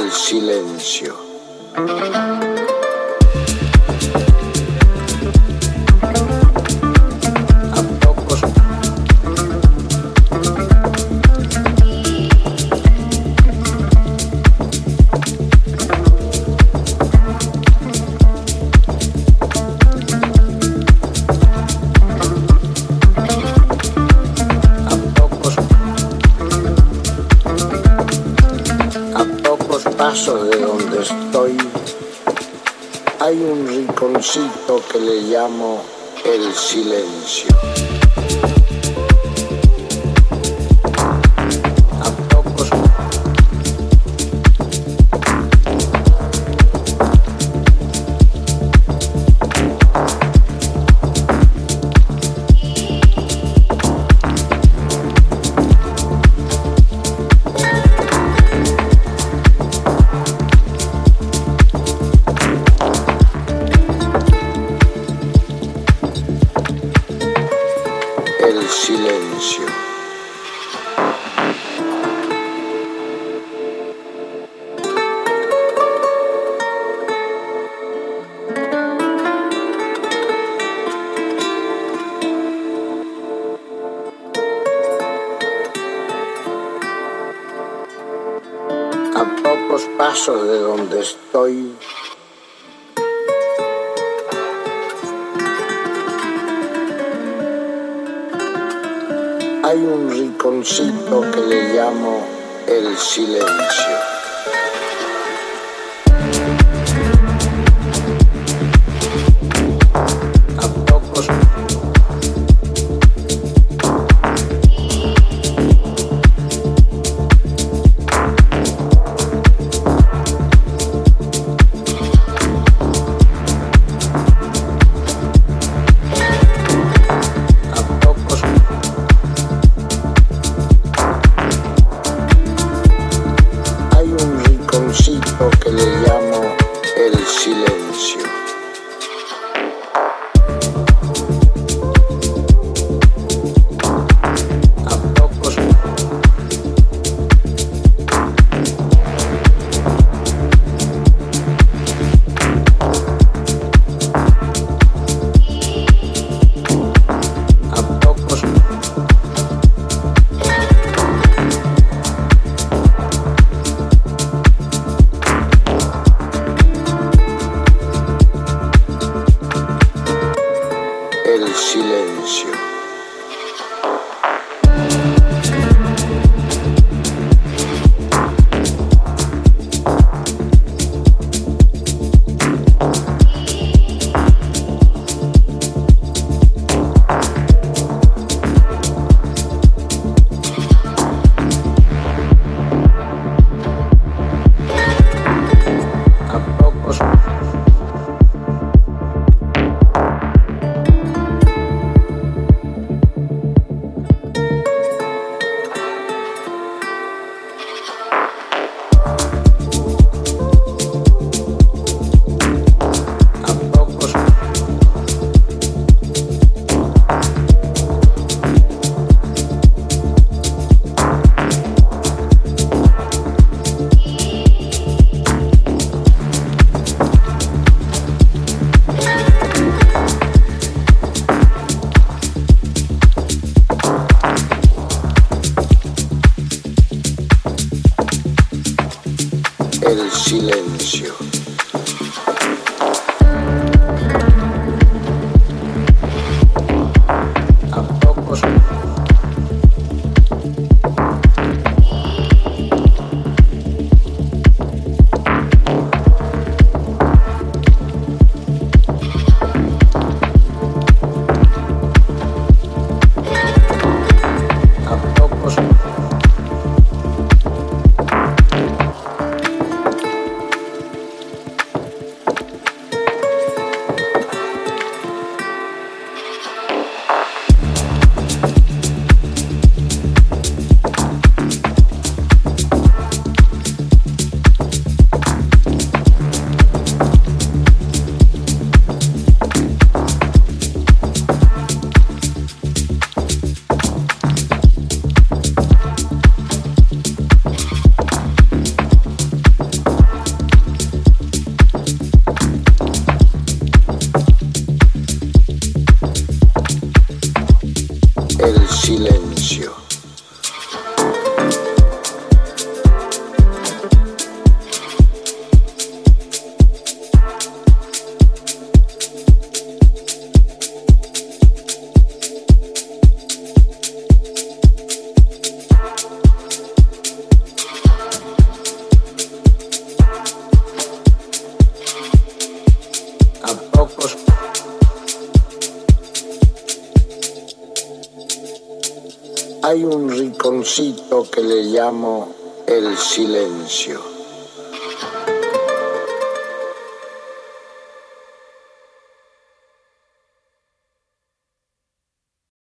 el silencio. hay un rinconcito que le llamo el silencio. silencio. A pocos pasos de donde estoy hay un rinconcito que le llamo el silencio. silencio. el silencio. Hay un rinconcito que le llamo el silencio.